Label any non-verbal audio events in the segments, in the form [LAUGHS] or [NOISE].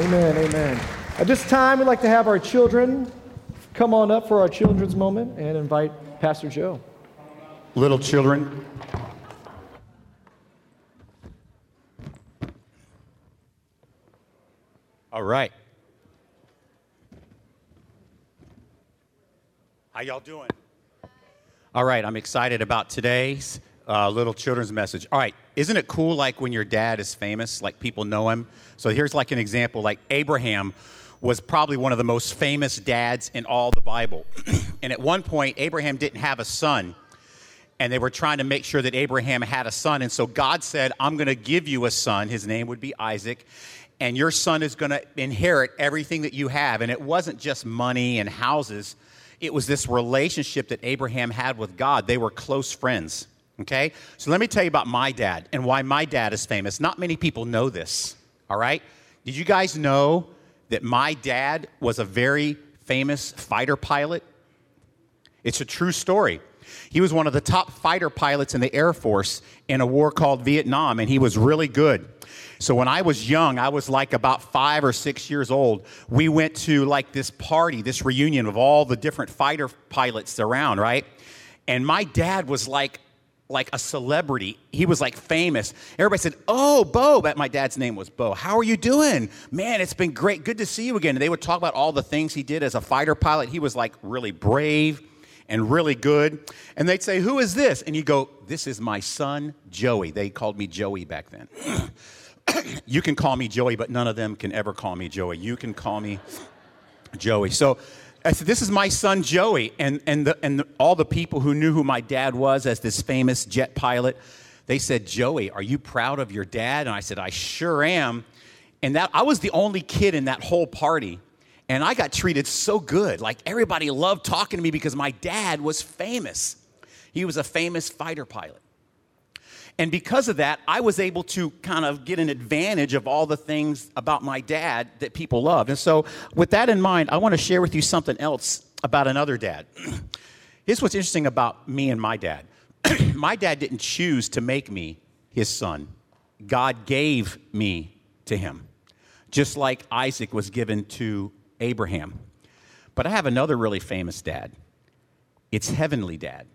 Amen. Amen. At this time, we'd like to have our children come on up for our children's moment and invite Pastor Joe. Little children, All right. How y'all doing? All right, I'm excited about today's uh, little children's message. All right, isn't it cool like when your dad is famous, like people know him? So here's like an example like Abraham was probably one of the most famous dads in all the Bible. [CLEARS THROAT] and at one point, Abraham didn't have a son. And they were trying to make sure that Abraham had a son. And so God said, I'm going to give you a son. His name would be Isaac and your son is going to inherit everything that you have. And it wasn't just money and houses, it was this relationship that Abraham had with God. They were close friends. Okay? So let me tell you about my dad and why my dad is famous. Not many people know this. All right? Did you guys know that my dad was a very famous fighter pilot? It's a true story. He was one of the top fighter pilots in the Air Force in a war called Vietnam, and he was really good. So when I was young, I was like about five or six years old. We went to like this party, this reunion of all the different fighter pilots around, right? And my dad was like, like a celebrity. He was like famous. Everybody said, Oh, Bo. My dad's name was Bo. How are you doing? Man, it's been great. Good to see you again. And they would talk about all the things he did as a fighter pilot. He was like really brave and really good. And they'd say, Who is this? And you go, This is my son, Joey. They called me Joey back then. [COUGHS] you can call me Joey, but none of them can ever call me Joey. You can call me Joey. So I said, This is my son Joey. And, and, the, and the, all the people who knew who my dad was as this famous jet pilot, they said, Joey, are you proud of your dad? And I said, I sure am. And that I was the only kid in that whole party. And I got treated so good. Like everybody loved talking to me because my dad was famous. He was a famous fighter pilot. And because of that, I was able to kind of get an advantage of all the things about my dad that people loved. And so, with that in mind, I want to share with you something else about another dad. [CLEARS THROAT] Here's what's interesting about me and my dad [CLEARS THROAT] my dad didn't choose to make me his son, God gave me to him, just like Isaac was given to Abraham. But I have another really famous dad. It's Heavenly Dad.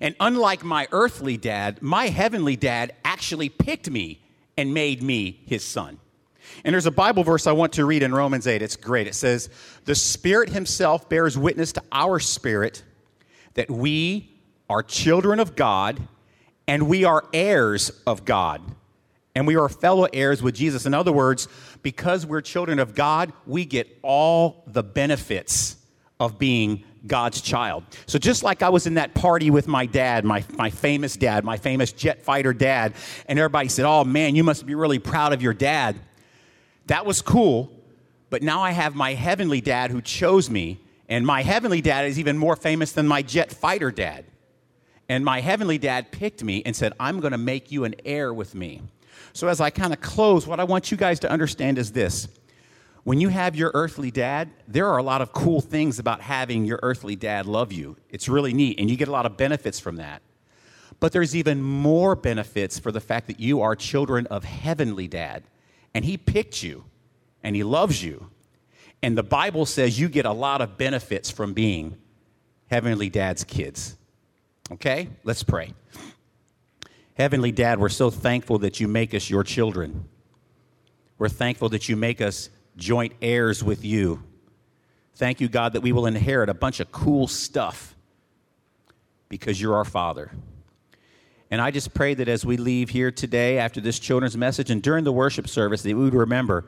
And unlike my earthly dad, my heavenly dad actually picked me and made me his son. And there's a Bible verse I want to read in Romans 8. It's great. It says, The Spirit Himself bears witness to our spirit that we are children of God and we are heirs of God. And we are fellow heirs with Jesus. In other words, because we're children of God, we get all the benefits of being God's child. So just like I was in that party with my dad, my, my famous dad, my famous jet fighter dad, and everybody said, Oh man, you must be really proud of your dad. That was cool, but now I have my heavenly dad who chose me, and my heavenly dad is even more famous than my jet fighter dad. And my heavenly dad picked me and said, I'm going to make you an heir with me. So as I kind of close, what I want you guys to understand is this when you have your earthly dad, there are a lot of cool things about having your earthly dad love you. It's really neat, and you get a lot of benefits from that. But there's even more benefits for the fact that you are children of heavenly dad, and he picked you, and he loves you. And the Bible says you get a lot of benefits from being heavenly dad's kids. Okay? Let's pray. Heavenly Dad, we're so thankful that you make us your children. We're thankful that you make us joint heirs with you. Thank you, God, that we will inherit a bunch of cool stuff because you're our Father. And I just pray that as we leave here today after this children's message and during the worship service, that we would remember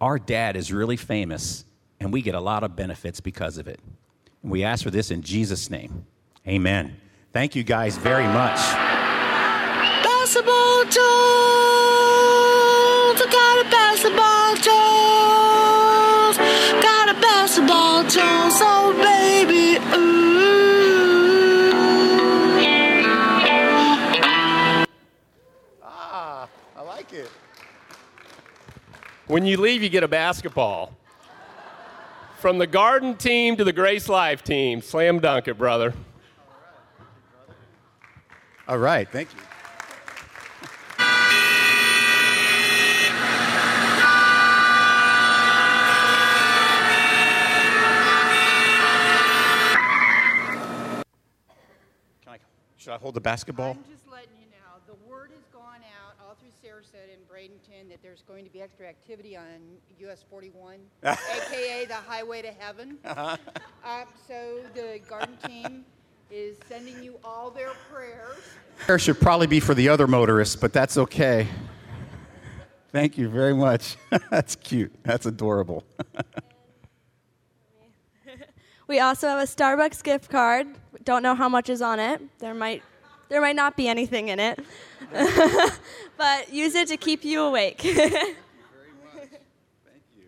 our dad is really famous and we get a lot of benefits because of it. And we ask for this in Jesus' name. Amen. Thank you guys very much. Basketball Jones, I got a basketball basketball When you leave, you get a basketball. From the garden team to the Grace Life team, slam dunk it, brother. All right, thank you. Should I hold the basketball? That there's going to be extra activity on US 41, [LAUGHS] AKA the highway to heaven. Uh-huh. [LAUGHS] Um, so the garden team is sending you all their prayers. Prayer should probably be for the other motorists, but that's okay. Thank you very much. [LAUGHS] that's cute. That's adorable. We also have a Starbucks gift card. Don't know how much is on it. There might there might not be anything in it. [LAUGHS] but use it to keep you awake. Thank you. Very much. Thank you.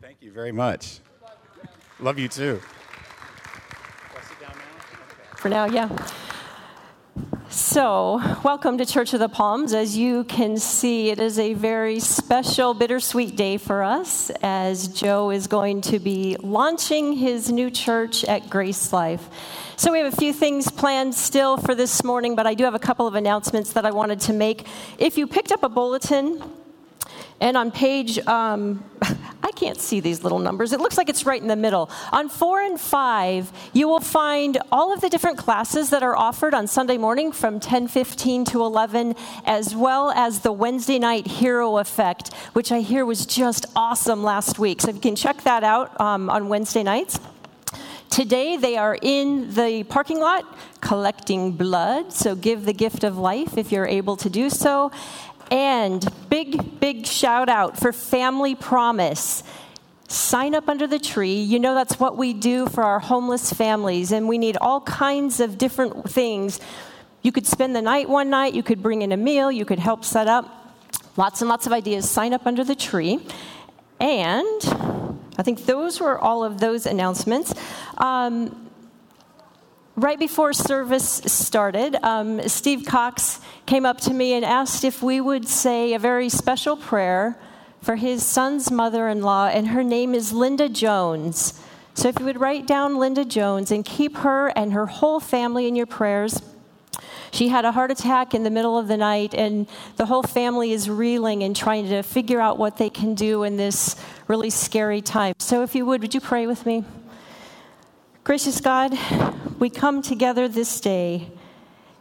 Thank you very much. Love you too. For now, yeah. So, welcome to Church of the Palms. As you can see, it is a very special, bittersweet day for us as Joe is going to be launching his new church at Grace Life. So, we have a few things planned still for this morning, but I do have a couple of announcements that I wanted to make. If you picked up a bulletin, and on page, um, [LAUGHS] I can't see these little numbers. It looks like it's right in the middle. On four and five, you will find all of the different classes that are offered on Sunday morning from 10:15 to 11, as well as the Wednesday night Hero Effect, which I hear was just awesome last week. So you can check that out um, on Wednesday nights. Today, they are in the parking lot collecting blood, so give the gift of life if you're able to do so. And big, big shout out for Family Promise. Sign up under the tree. You know that's what we do for our homeless families, and we need all kinds of different things. You could spend the night one night, you could bring in a meal, you could help set up. Lots and lots of ideas. Sign up under the tree. And I think those were all of those announcements. Um, right before service started, um, Steve Cox came up to me and asked if we would say a very special prayer for his son's mother in law, and her name is Linda Jones. So if you would write down Linda Jones and keep her and her whole family in your prayers. She had a heart attack in the middle of the night, and the whole family is reeling and trying to figure out what they can do in this really scary time. So, if you would, would you pray with me? Gracious God, we come together this day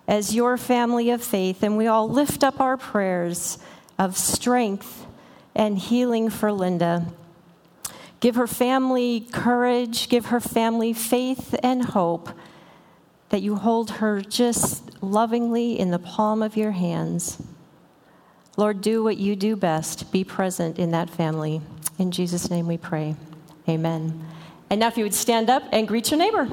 as your family of faith, and we all lift up our prayers of strength and healing for Linda. Give her family courage, give her family faith and hope that you hold her just lovingly in the palm of your hands. Lord, do what you do best. Be present in that family. In Jesus' name we pray. Amen. And now, if you would stand up and greet your neighbor.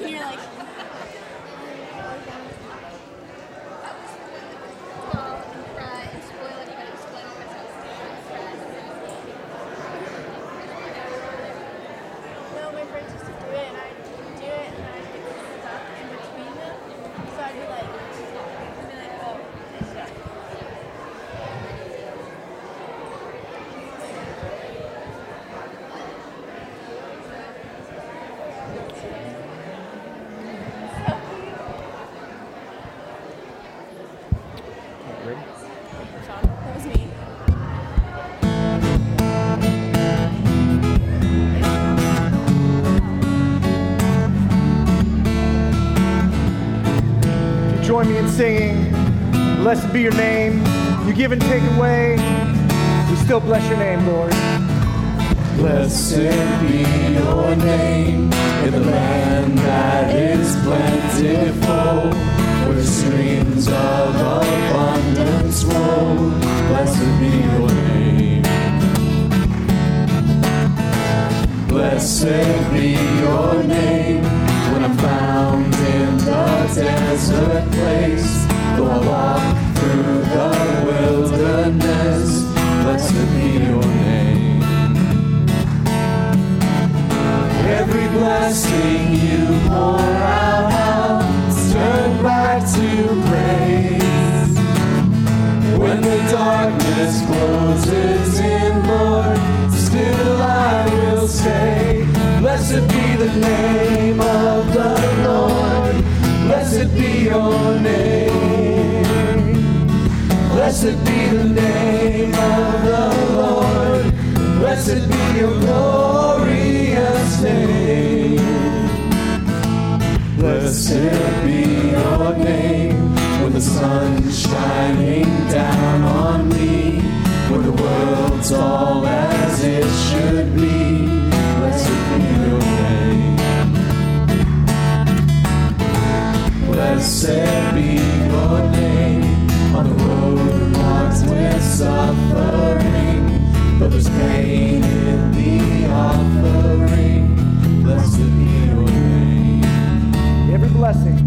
And you're like. singing. Blessed be your name. You give and take away. We still bless your name, Lord. Blessed be your name in the land that is plentiful, where streams of abundance flow. Blessed be your name. Blessed be your name when I'm found in desert place. Though I walk through the wilderness, blessed be your name. Every blessing you pour out, I'll turn back to praise. When the darkness closes in, Lord, still I will say, Blessed be the name of the. Blessed be your name. Blessed be the name of the Lord. Blessed be your glorious name. Blessed be your name when the sun's shining down on me, when the world's all as it should be. Blessed be your name on the road marked with suffering, but there's pain in the offering. Blessed be your name. Every blessing.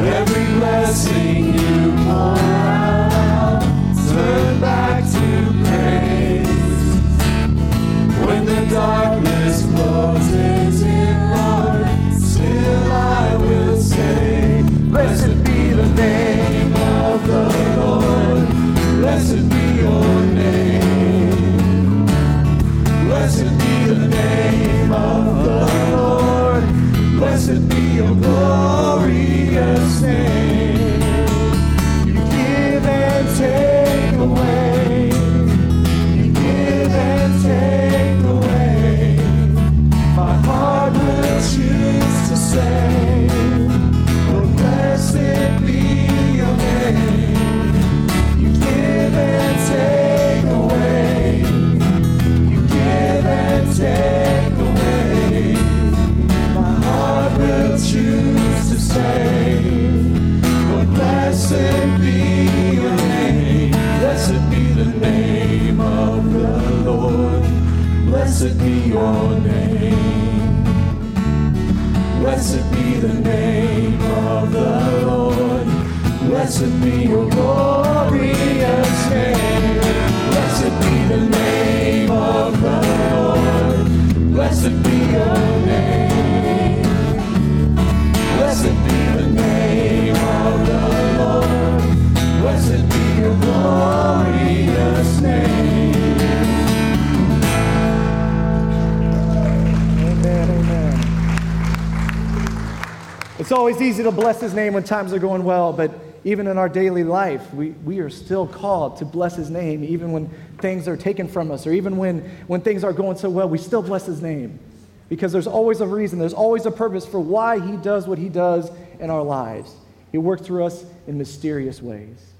Every blessing you pour out, turn back to praise. When the darkness It's always easy to bless his name when times are going well, but even in our daily life, we, we are still called to bless his name, even when things are taken from us, or even when, when things aren't going so well, we still bless his name. Because there's always a reason, there's always a purpose for why he does what he does in our lives. He works through us in mysterious ways.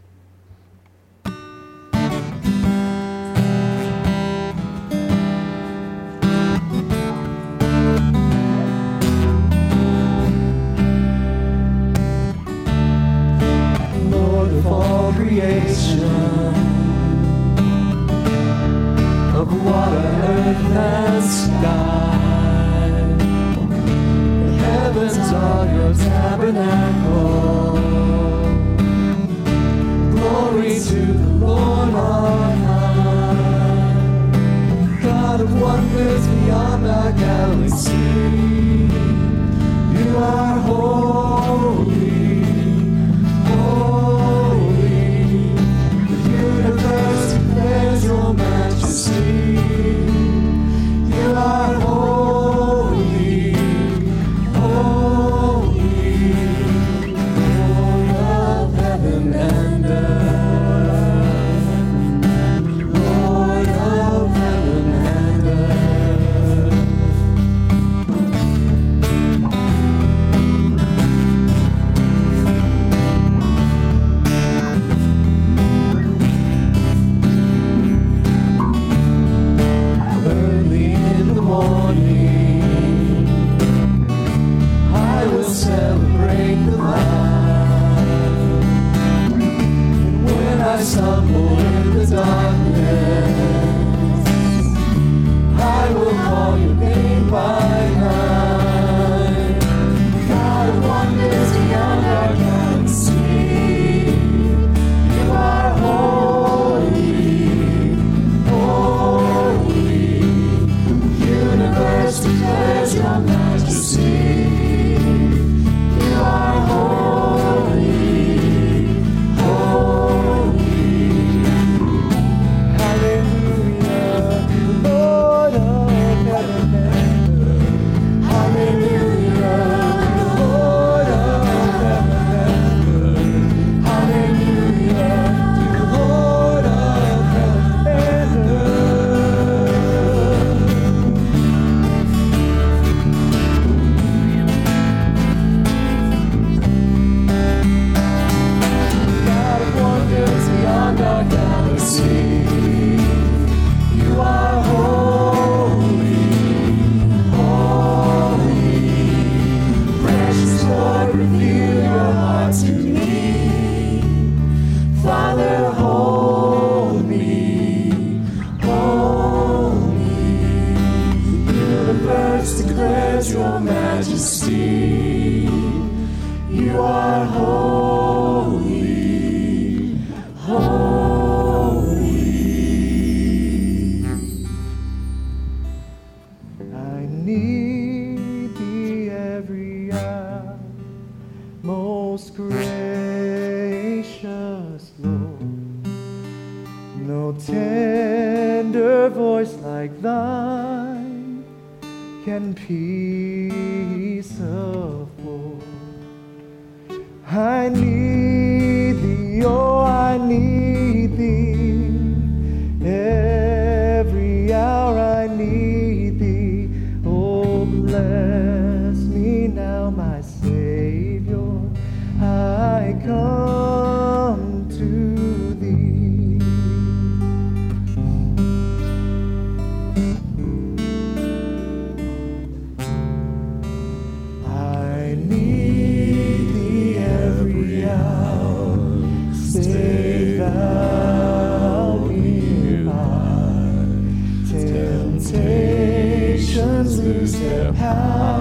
Temptations lose their power.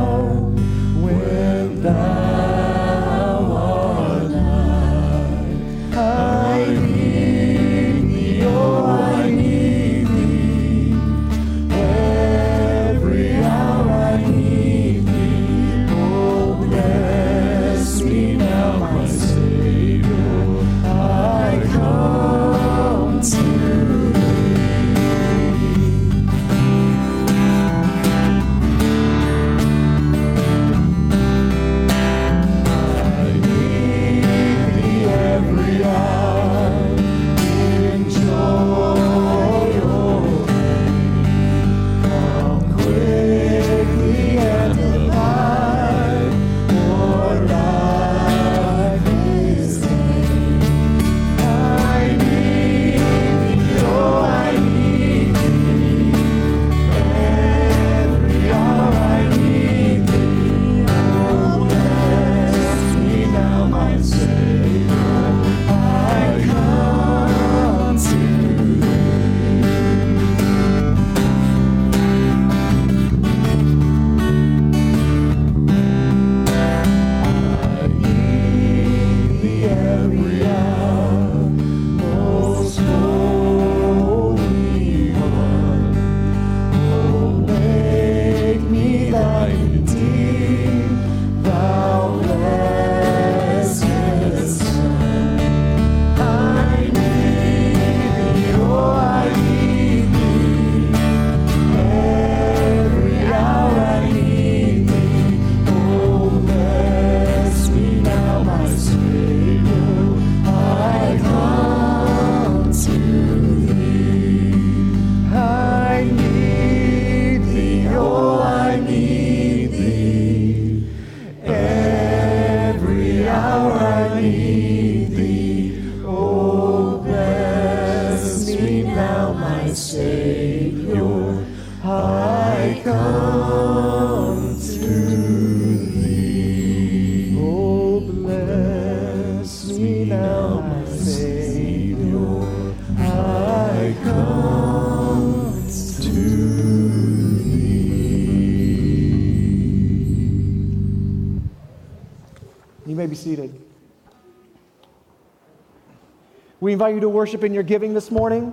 invite you to worship in your giving this morning,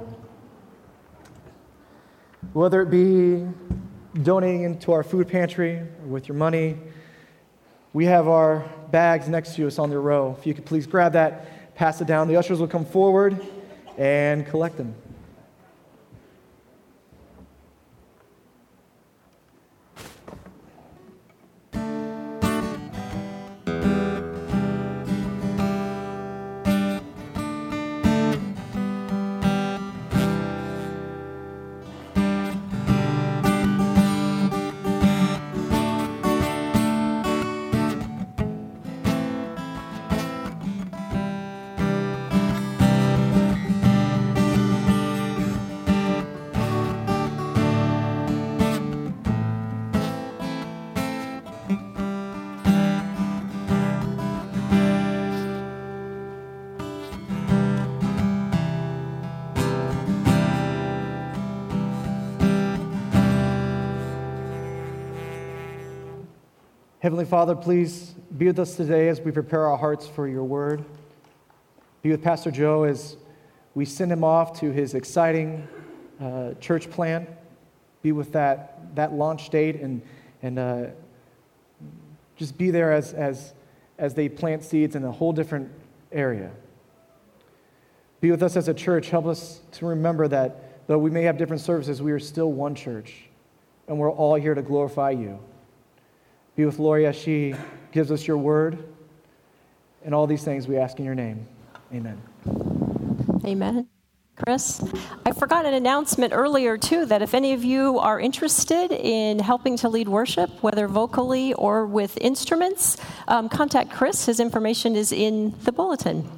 whether it be donating into our food pantry or with your money. We have our bags next to us on the row. If you could please grab that, pass it down. The ushers will come forward and collect them. Father, please be with us today as we prepare our hearts for your word. Be with Pastor Joe as we send him off to his exciting uh, church plan. Be with that, that launch date and, and uh, just be there as, as, as they plant seeds in a whole different area. Be with us as a church. Help us to remember that though we may have different services, we are still one church, and we're all here to glorify you. Be with Lori as she gives us your word. And all these things we ask in your name. Amen. Amen. Chris, I forgot an announcement earlier, too, that if any of you are interested in helping to lead worship, whether vocally or with instruments, um, contact Chris. His information is in the bulletin.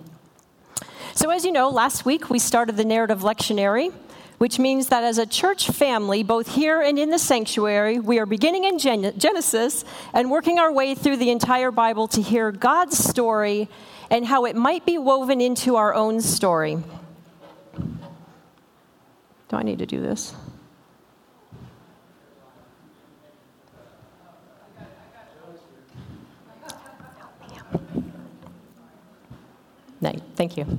So, as you know, last week we started the narrative lectionary, which means that as a church family, both here and in the sanctuary, we are beginning in Gen- Genesis and working our way through the entire Bible to hear God's story and how it might be woven into our own story. Do I need to do this? Thank you.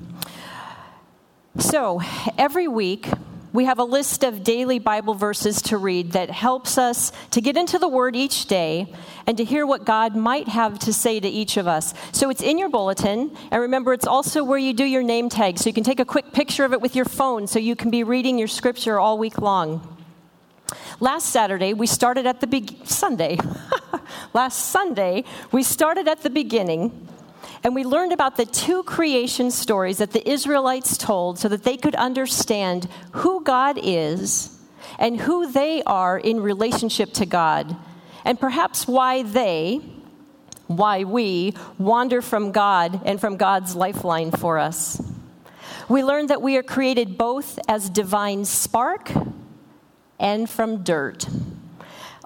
So, every week, we have a list of daily Bible verses to read that helps us to get into the Word each day and to hear what God might have to say to each of us. So it's in your bulletin, and remember, it's also where you do your name tag. So you can take a quick picture of it with your phone so you can be reading your scripture all week long. Last Saturday, we started at the Sunday. [LAUGHS] Last Sunday, we started at the beginning and we learned about the two creation stories that the Israelites told so that they could understand who God is and who they are in relationship to God, and perhaps why they, why we, wander from God and from God's lifeline for us. We learned that we are created both as divine spark and from dirt.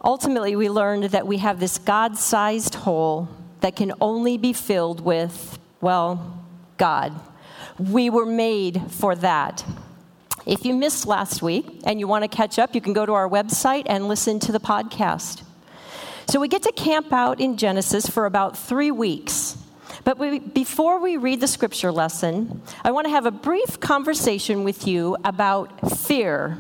Ultimately, we learned that we have this God sized hole that can only be filled with, well, God. We were made for that. If you missed last week and you want to catch up, you can go to our website and listen to the podcast. So we get to camp out in Genesis for about three weeks. But we, before we read the scripture lesson, I want to have a brief conversation with you about fear.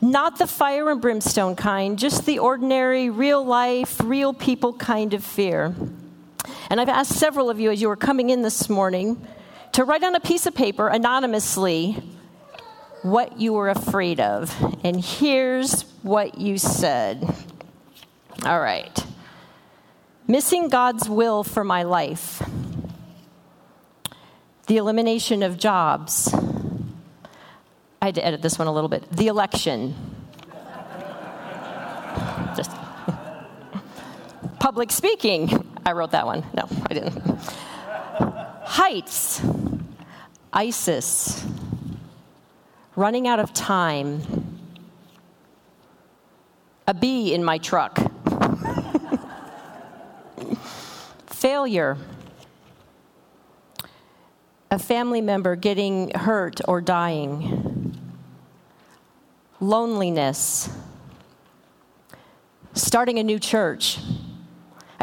Not the fire and brimstone kind, just the ordinary, real life, real people kind of fear. And I've asked several of you as you were coming in this morning to write on a piece of paper anonymously what you were afraid of. And here's what you said. All right. Missing God's will for my life. The elimination of jobs. I had to edit this one a little bit. The election. Public speaking. I wrote that one. No, I didn't. Heights, ISIS, running out of time, a bee in my truck, [LAUGHS] failure, a family member getting hurt or dying, loneliness, starting a new church.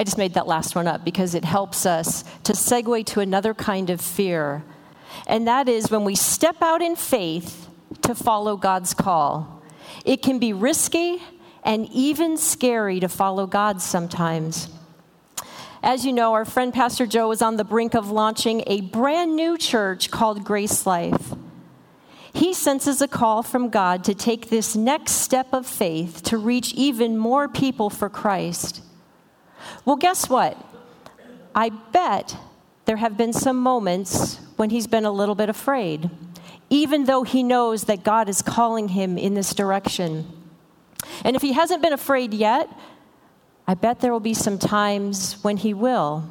I just made that last one up because it helps us to segue to another kind of fear. And that is when we step out in faith to follow God's call. It can be risky and even scary to follow God sometimes. As you know, our friend Pastor Joe is on the brink of launching a brand new church called Grace Life. He senses a call from God to take this next step of faith to reach even more people for Christ. Well, guess what? I bet there have been some moments when he's been a little bit afraid, even though he knows that God is calling him in this direction. And if he hasn't been afraid yet, I bet there will be some times when he will.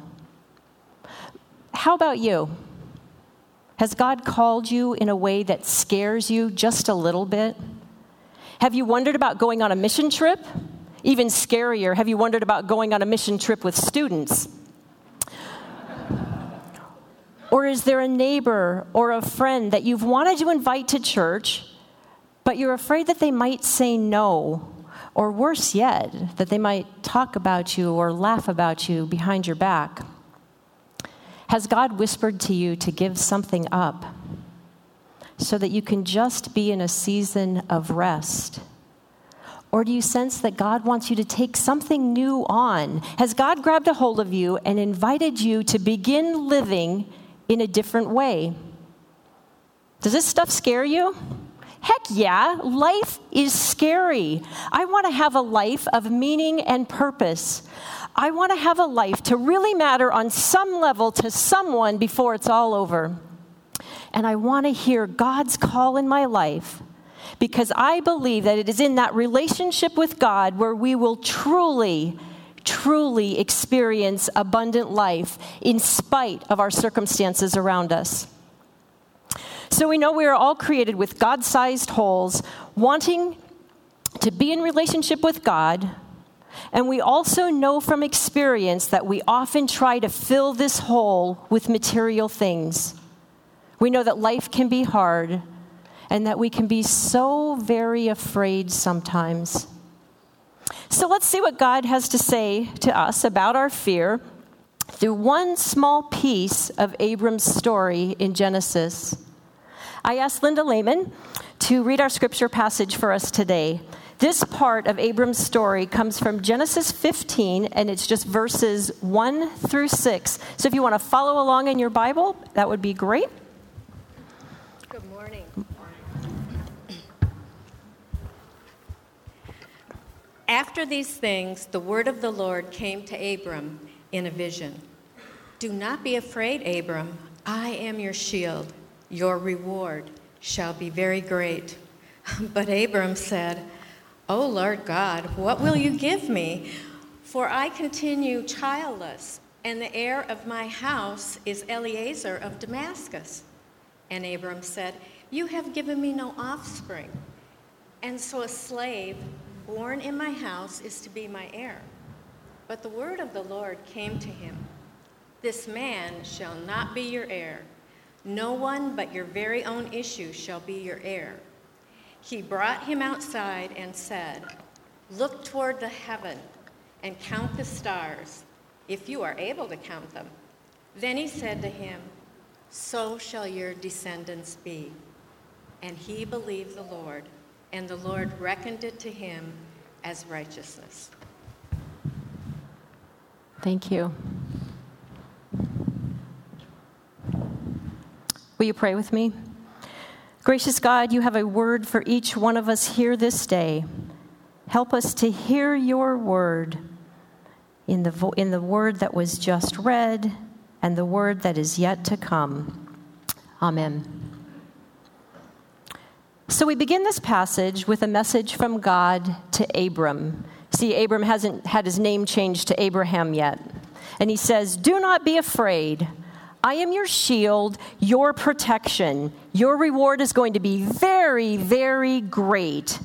How about you? Has God called you in a way that scares you just a little bit? Have you wondered about going on a mission trip? Even scarier, have you wondered about going on a mission trip with students? or is there a neighbor or a friend that you've wanted to invite to church, but you're afraid that they might say no? Or worse yet, that they might talk about you or laugh about you behind your back? Has God whispered to you to give something up so that you can just be in a season of rest? Or do you sense that God wants you to take something new on? Has God grabbed a hold of you and invited you to begin living in a different way? Does this stuff scare you? Heck yeah, life is scary. I want to have a life of meaning and purpose. I want to have a life to really matter on some level to someone before it's all over. And I want to hear God's call in my life because I believe that it is in that relationship with God where we will truly, truly experience abundant life in spite of our circumstances around us. So we know we are all created with God sized holes, wanting to be in relationship with God. And we also know from experience that we often try to fill this hole with material things. We know that life can be hard and that we can be so very afraid sometimes. So let's see what God has to say to us about our fear through one small piece of Abram's story in Genesis. I asked Linda Lehman to read our scripture passage for us today. This part of Abram's story comes from Genesis 15, and it's just verses 1 through 6. So if you want to follow along in your Bible, that would be great. Good morning. After these things, the word of the Lord came to Abram in a vision. Do not be afraid, Abram. I am your shield. Your reward shall be very great. [LAUGHS] But Abram said, O Lord God, what will you give me? For I continue childless, and the heir of my house is Eliezer of Damascus. And Abram said, You have given me no offspring, and so a slave born in my house is to be my heir. But the word of the Lord came to him This man shall not be your heir. No one but your very own issue shall be your heir. He brought him outside and said, Look toward the heaven and count the stars, if you are able to count them. Then he said to him, So shall your descendants be. And he believed the Lord, and the Lord reckoned it to him as righteousness. Thank you. Will you pray with me? Gracious God, you have a word for each one of us here this day. Help us to hear your word in the, vo- in the word that was just read and the word that is yet to come. Amen. So we begin this passage with a message from God to Abram. See, Abram hasn't had his name changed to Abraham yet. And he says, Do not be afraid. I am your shield, your protection. Your reward is going to be very, very great.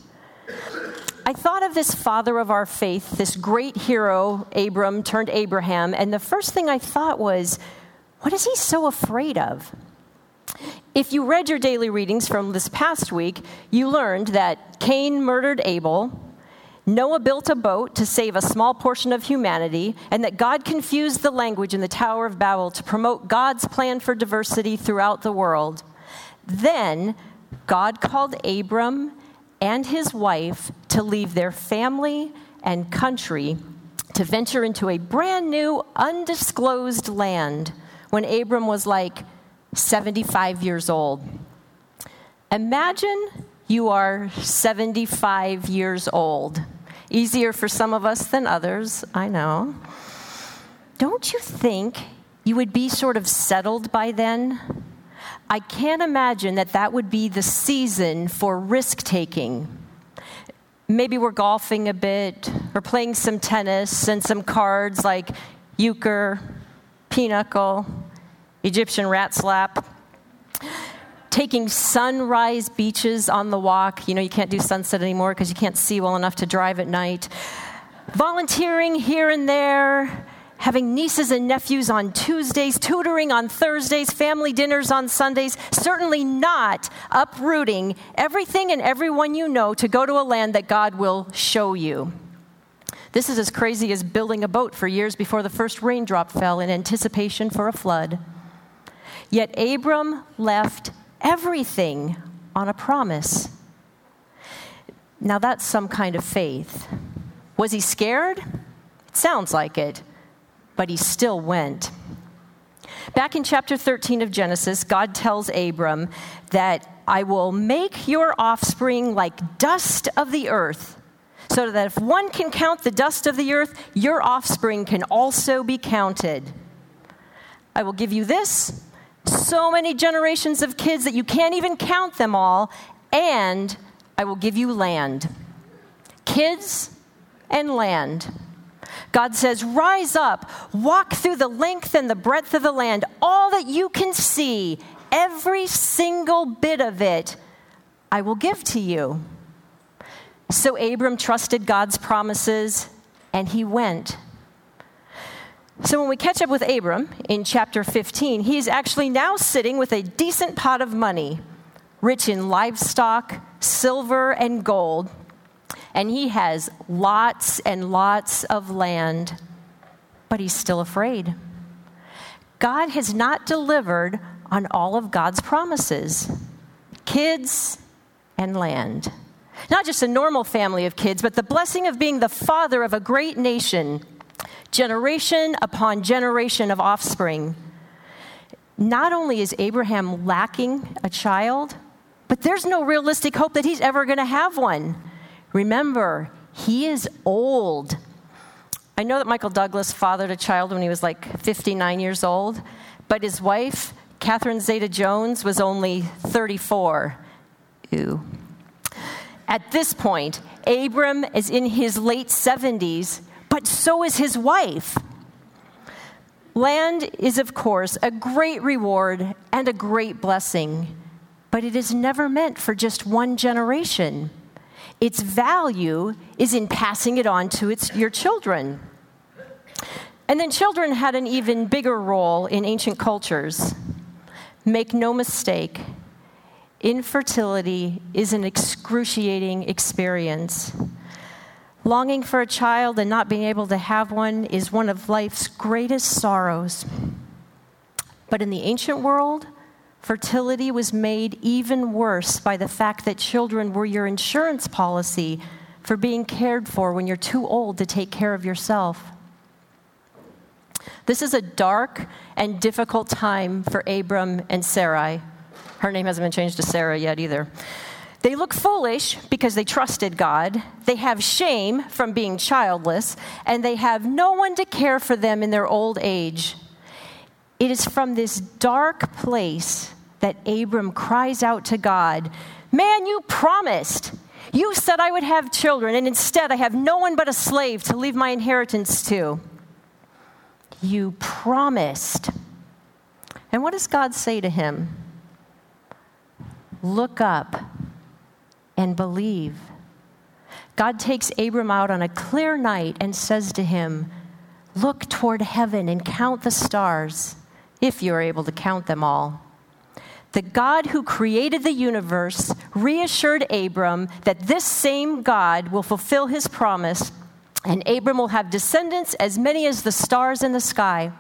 I thought of this father of our faith, this great hero, Abram turned Abraham, and the first thing I thought was, what is he so afraid of? If you read your daily readings from this past week, you learned that Cain murdered Abel, Noah built a boat to save a small portion of humanity, and that God confused the language in the Tower of Babel to promote God's plan for diversity throughout the world. Then God called Abram and his wife to leave their family and country to venture into a brand new, undisclosed land when Abram was like 75 years old. Imagine you are 75 years old. Easier for some of us than others, I know. Don't you think you would be sort of settled by then? I can't imagine that that would be the season for risk taking. Maybe we're golfing a bit, or playing some tennis and some cards like euchre, pinochle, Egyptian rat slap taking sunrise beaches on the walk. You know, you can't do sunset anymore because you can't see well enough to drive at night. Volunteering here and there, having nieces and nephews on Tuesdays, tutoring on Thursdays, family dinners on Sundays, certainly not uprooting everything and everyone you know to go to a land that God will show you. This is as crazy as building a boat for years before the first raindrop fell in anticipation for a flood. Yet Abram left everything on a promise. Now that's some kind of faith. Was he scared? It sounds like it, but he still went. Back in chapter 13 of Genesis, God tells Abram that I will make your offspring like dust of the earth, so that if one can count the dust of the earth, your offspring can also be counted. I will give you this so many generations of kids that you can't even count them all, and I will give you land. Kids and land. God says, Rise up, walk through the length and the breadth of the land, all that you can see, every single bit of it, I will give to you. So Abram trusted God's promises and he went. So when we catch up with Abram in chapter 15, he's actually now sitting with a decent pot of money, rich in livestock, silver, and gold. And he has lots and lots of land, but he's still afraid. God has not delivered on all of God's promises kids and land. Not just a normal family of kids, but the blessing of being the father of a great nation generation upon generation of offspring. Not only is Abraham lacking a child, but there's no realistic hope that he's ever going to have one. Remember, he is old. I know that Michael Douglas fathered a child when he was like 59 years old, but his wife, Catherine Zeta Jones, was only 34. Ew. At this point, Abram is in his late 70s but so is his wife. Land is, of course, a great reward and a great blessing, but it is never meant for just one generation. Its value is in passing it on to its, your children. And then children had an even bigger role in ancient cultures. Make no mistake, infertility is an excruciating experience. Longing for a child and not being able to have one is one of life's greatest sorrows. But in the ancient world, fertility was made even worse by the fact that children were your insurance policy for being cared for when you're too old to take care of yourself. This is a dark and difficult time for Abram and Sarai. Her name hasn't been changed to Sarah yet either. They look foolish because they trusted God. They have shame from being childless, and they have no one to care for them in their old age. It is from this dark place that Abram cries out to God Man, you promised. You said I would have children, and instead I have no one but a slave to leave my inheritance to. You promised. And what does God say to him? Look up and believe. God takes Abram out on a clear night and says to him, Look toward heaven and count the stars, if you are able to count them all. The God who created the universe reassured Abram that this same God will fulfill his promise, and Abram will have descendants as many as the stars in the sky.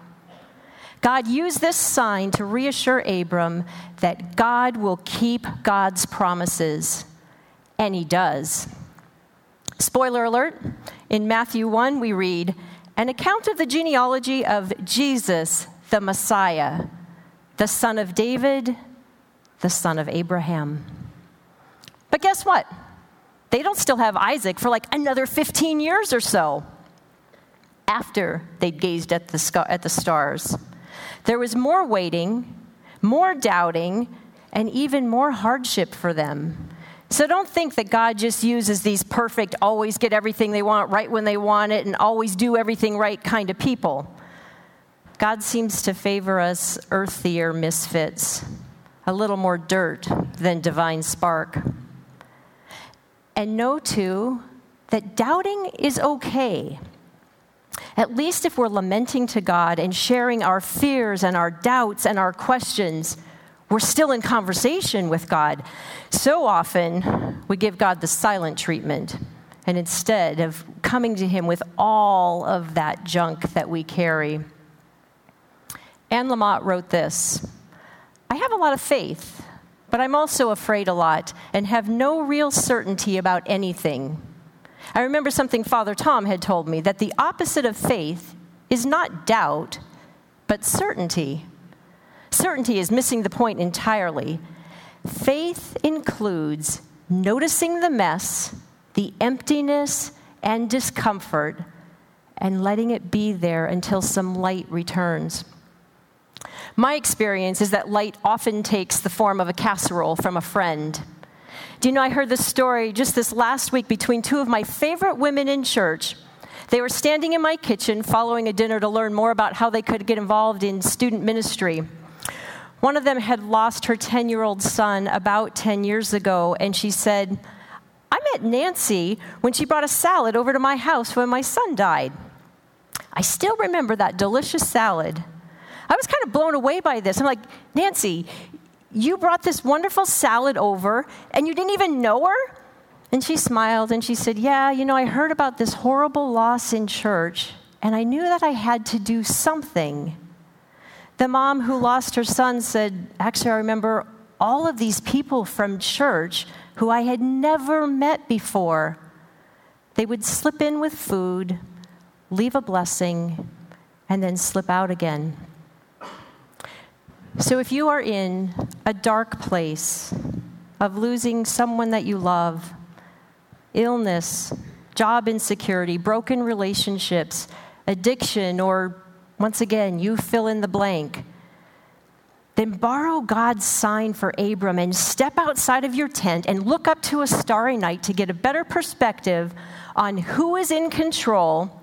God used this sign to reassure Abram that God will keep God's promises. And he does. Spoiler alert in Matthew 1, we read, an account of the genealogy of Jesus, the Messiah, the son of David, the son of Abraham. But guess what? They don't still have Isaac for like another 15 years or so after they gazed at the, sc- at the stars. There was more waiting, more doubting, and even more hardship for them. So don't think that God just uses these perfect, always get everything they want right when they want it, and always do everything right kind of people. God seems to favor us earthier misfits, a little more dirt than divine spark. And know too that doubting is okay. At least if we're lamenting to God and sharing our fears and our doubts and our questions, we're still in conversation with God. So often, we give God the silent treatment. And instead of coming to Him with all of that junk that we carry, Anne Lamott wrote this I have a lot of faith, but I'm also afraid a lot and have no real certainty about anything. I remember something Father Tom had told me that the opposite of faith is not doubt, but certainty. Certainty is missing the point entirely. Faith includes noticing the mess, the emptiness, and discomfort, and letting it be there until some light returns. My experience is that light often takes the form of a casserole from a friend. Do you know, I heard this story just this last week between two of my favorite women in church. They were standing in my kitchen following a dinner to learn more about how they could get involved in student ministry. One of them had lost her 10 year old son about 10 years ago, and she said, I met Nancy when she brought a salad over to my house when my son died. I still remember that delicious salad. I was kind of blown away by this. I'm like, Nancy, you brought this wonderful salad over and you didn't even know her? And she smiled and she said, Yeah, you know, I heard about this horrible loss in church and I knew that I had to do something. The mom who lost her son said, Actually, I remember all of these people from church who I had never met before. They would slip in with food, leave a blessing, and then slip out again. So if you are in a dark place of losing someone that you love, illness, job insecurity, broken relationships, addiction, or once again, you fill in the blank, then borrow God's sign for Abram and step outside of your tent and look up to a starry night to get a better perspective on who is in control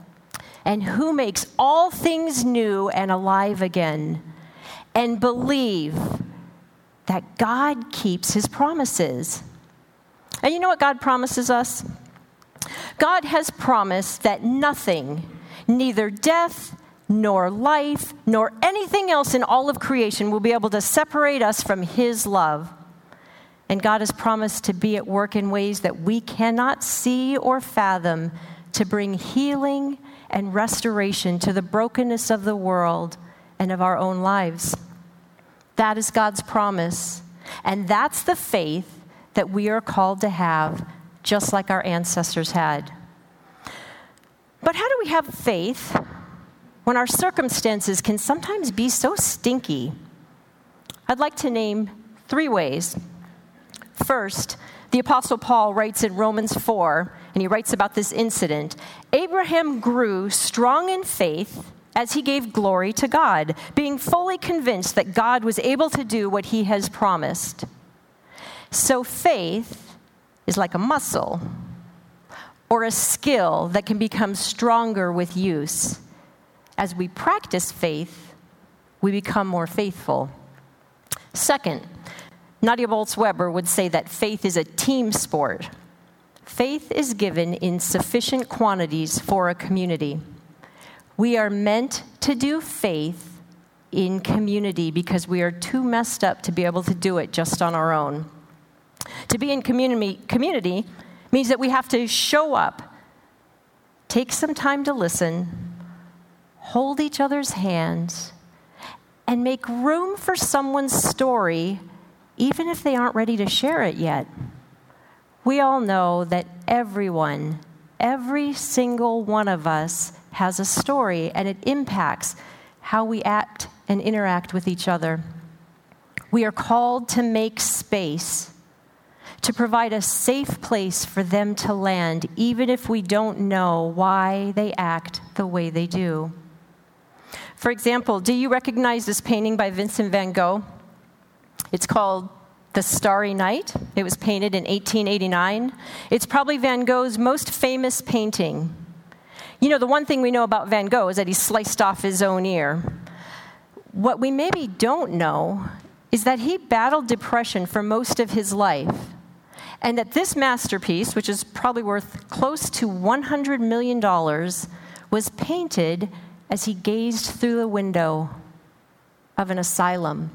and who makes all things new and alive again and believe that God keeps his promises. And you know what God promises us? God has promised that nothing, neither death, nor life, nor anything else in all of creation will be able to separate us from His love. And God has promised to be at work in ways that we cannot see or fathom to bring healing and restoration to the brokenness of the world and of our own lives. That is God's promise. And that's the faith that we are called to have, just like our ancestors had. But how do we have faith when our circumstances can sometimes be so stinky? I'd like to name three ways. First, the Apostle Paul writes in Romans 4, and he writes about this incident Abraham grew strong in faith as he gave glory to God, being fully convinced that God was able to do what he has promised. So faith is like a muscle or a skill that can become stronger with use. As we practice faith, we become more faithful. Second, Nadia Bolz Weber would say that faith is a team sport. Faith is given in sufficient quantities for a community. We are meant to do faith in community because we are too messed up to be able to do it just on our own. To be in community, community means that we have to show up, take some time to listen, hold each other's hands, and make room for someone's story, even if they aren't ready to share it yet. We all know that everyone, every single one of us, has a story and it impacts how we act and interact with each other. We are called to make space, to provide a safe place for them to land, even if we don't know why they act the way they do. For example, do you recognize this painting by Vincent van Gogh? It's called The Starry Night. It was painted in 1889. It's probably Van Gogh's most famous painting. You know, the one thing we know about Van Gogh is that he sliced off his own ear. What we maybe don't know is that he battled depression for most of his life. And that this masterpiece, which is probably worth close to $100 million, was painted as he gazed through the window of an asylum.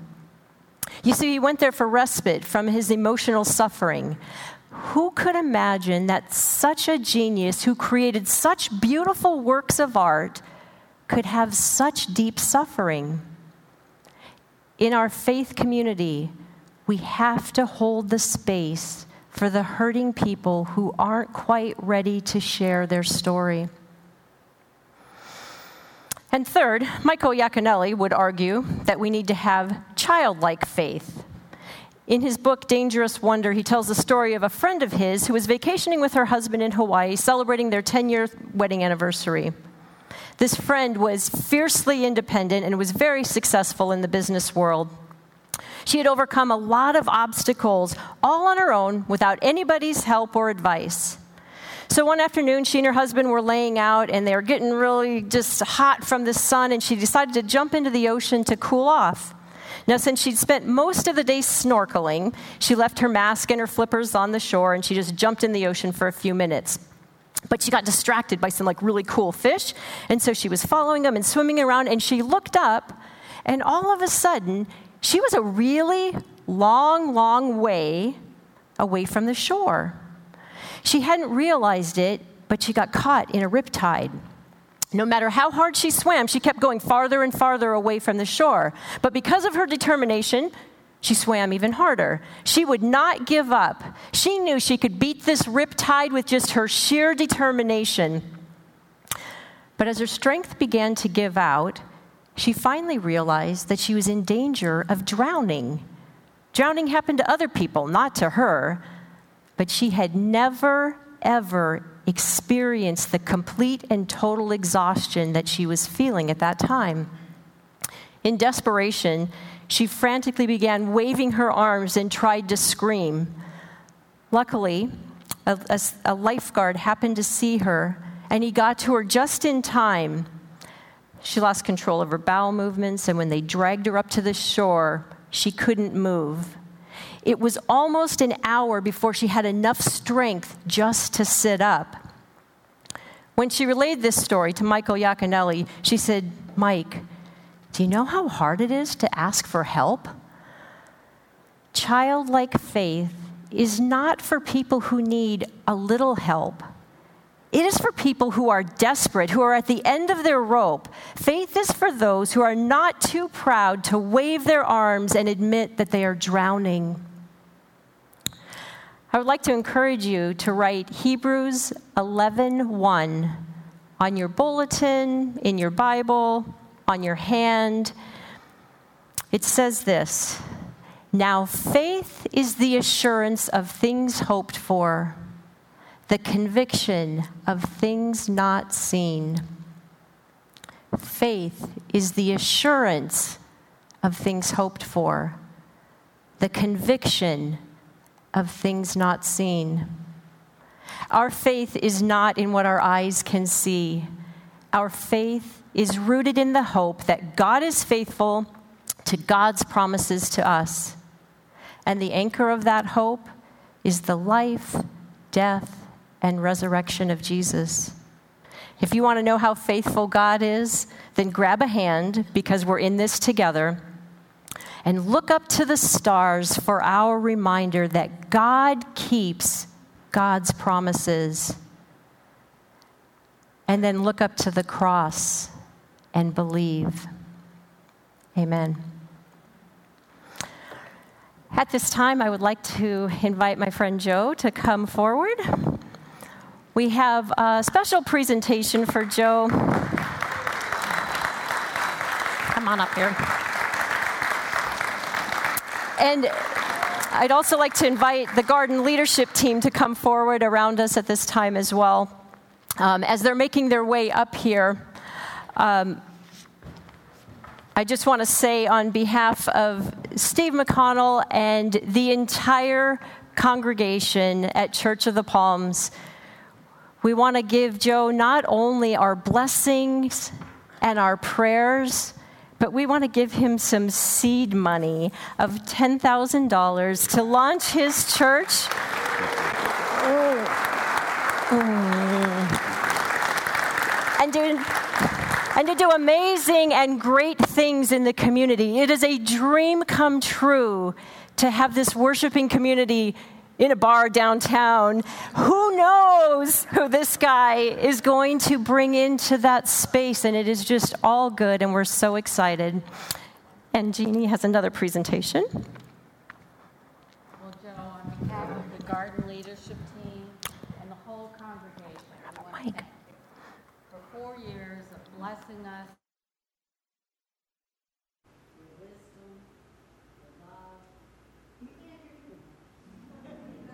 You see, he went there for respite from his emotional suffering. Who could imagine that such a genius who created such beautiful works of art could have such deep suffering? In our faith community, we have to hold the space for the hurting people who aren't quite ready to share their story. And third, Michael Yaconelli would argue that we need to have childlike faith. In his book, Dangerous Wonder, he tells the story of a friend of his who was vacationing with her husband in Hawaii, celebrating their 10 year wedding anniversary. This friend was fiercely independent and was very successful in the business world. She had overcome a lot of obstacles all on her own without anybody's help or advice. So one afternoon, she and her husband were laying out and they were getting really just hot from the sun, and she decided to jump into the ocean to cool off. Now, since she'd spent most of the day snorkeling, she left her mask and her flippers on the shore and she just jumped in the ocean for a few minutes. But she got distracted by some like really cool fish, and so she was following them and swimming around, and she looked up, and all of a sudden, she was a really long, long way away from the shore. She hadn't realized it, but she got caught in a riptide. No matter how hard she swam, she kept going farther and farther away from the shore. But because of her determination, she swam even harder. She would not give up. She knew she could beat this riptide with just her sheer determination. But as her strength began to give out, she finally realized that she was in danger of drowning. Drowning happened to other people, not to her, but she had never, ever experienced the complete and total exhaustion that she was feeling at that time. In desperation, she frantically began waving her arms and tried to scream. Luckily, a, a, lifeguard happened to see her, and he got to her just in time. She lost control of her bowel movements, and when they dragged her up to the shore, she couldn't move. It was almost an hour before she had enough strength just to sit up. When she relayed this story to Michael Yaconelli, she said, Mike, do you know how hard it is to ask for help? Childlike faith is not for people who need a little help. It is for people who are desperate, who are at the end of their rope. Faith is for those who are not too proud to wave their arms and admit that they are drowning. I would like to encourage you to write Hebrews 11:1 on your bulletin, in your Bible, on your hand. It says this Now faith is the assurance of things hoped for, the conviction of things not seen. Faith is the assurance of things hoped for, the conviction of things not seen. Our faith is not in what our eyes can see. Our faith is rooted in the hope that God is faithful to God's promises to us. And the anchor of that hope is the life, death, and resurrection of Jesus. If you want to know how faithful God is, then grab a hand because we're in this together and look up to the stars for our reminder that God keeps God's promises. And then look up to the cross and believe. Amen. At this time, I would like to invite my friend Joe to come forward. We have a special presentation for Joe. Come on up here. And I'd also like to invite the garden leadership team to come forward around us at this time as well. Um, as they're making their way up here, um, I just want to say on behalf of Steve McConnell and the entire congregation at Church of the Palms, we want to give Joe not only our blessings and our prayers, but we want to give him some seed money of $10,000 to launch his church. Mm. and do and to do amazing and great things in the community. It is a dream come true to have this worshiping community in a bar downtown. Who knows who this guy is going to bring into that space? And it is just all good, and we're so excited. And Jeannie has another presentation.